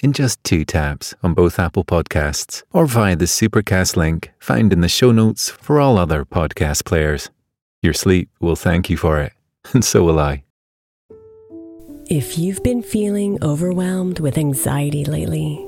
in just two taps on both Apple Podcasts or via the Supercast link found in the show notes for all other podcast players. Your sleep will thank you for it, and so will I. If you've been feeling overwhelmed with anxiety lately,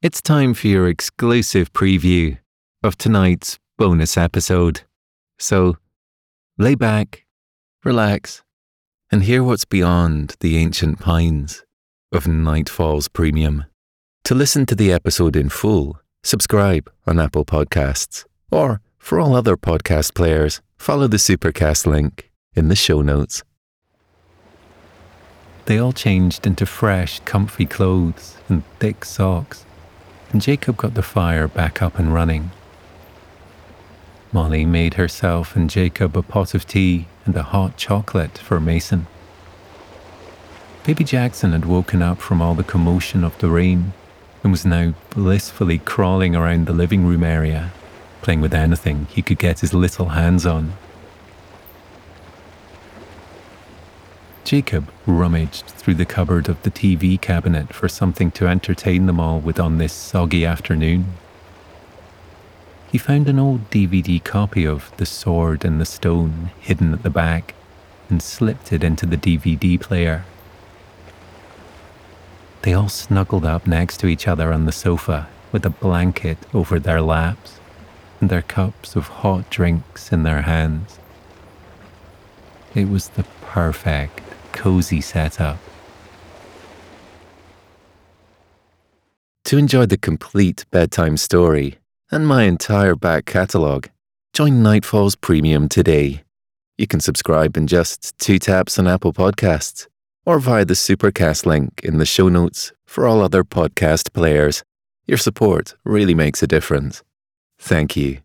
It's time for your exclusive preview of tonight's bonus episode. So, lay back, relax, and hear what's beyond the ancient pines of Nightfalls Premium. To listen to the episode in full, subscribe on Apple Podcasts, or for all other podcast players, follow the Supercast link in the show notes. They all changed into fresh, comfy clothes and thick socks and Jacob got the fire back up and running. Molly made herself and Jacob a pot of tea and a hot chocolate for Mason. Baby Jackson had woken up from all the commotion of the rain and was now blissfully crawling around the living room area, playing with anything he could get his little hands on. Jacob rummaged through the cupboard of the TV cabinet for something to entertain them all with on this soggy afternoon. He found an old DVD copy of The Sword in the Stone hidden at the back and slipped it into the DVD player. They all snuggled up next to each other on the sofa with a blanket over their laps and their cups of hot drinks in their hands. It was the perfect cozy setup. To enjoy the complete bedtime story and my entire back catalogue, join Nightfalls Premium today. You can subscribe in just two taps on Apple Podcasts or via the Supercast link in the show notes for all other podcast players. Your support really makes a difference. Thank you.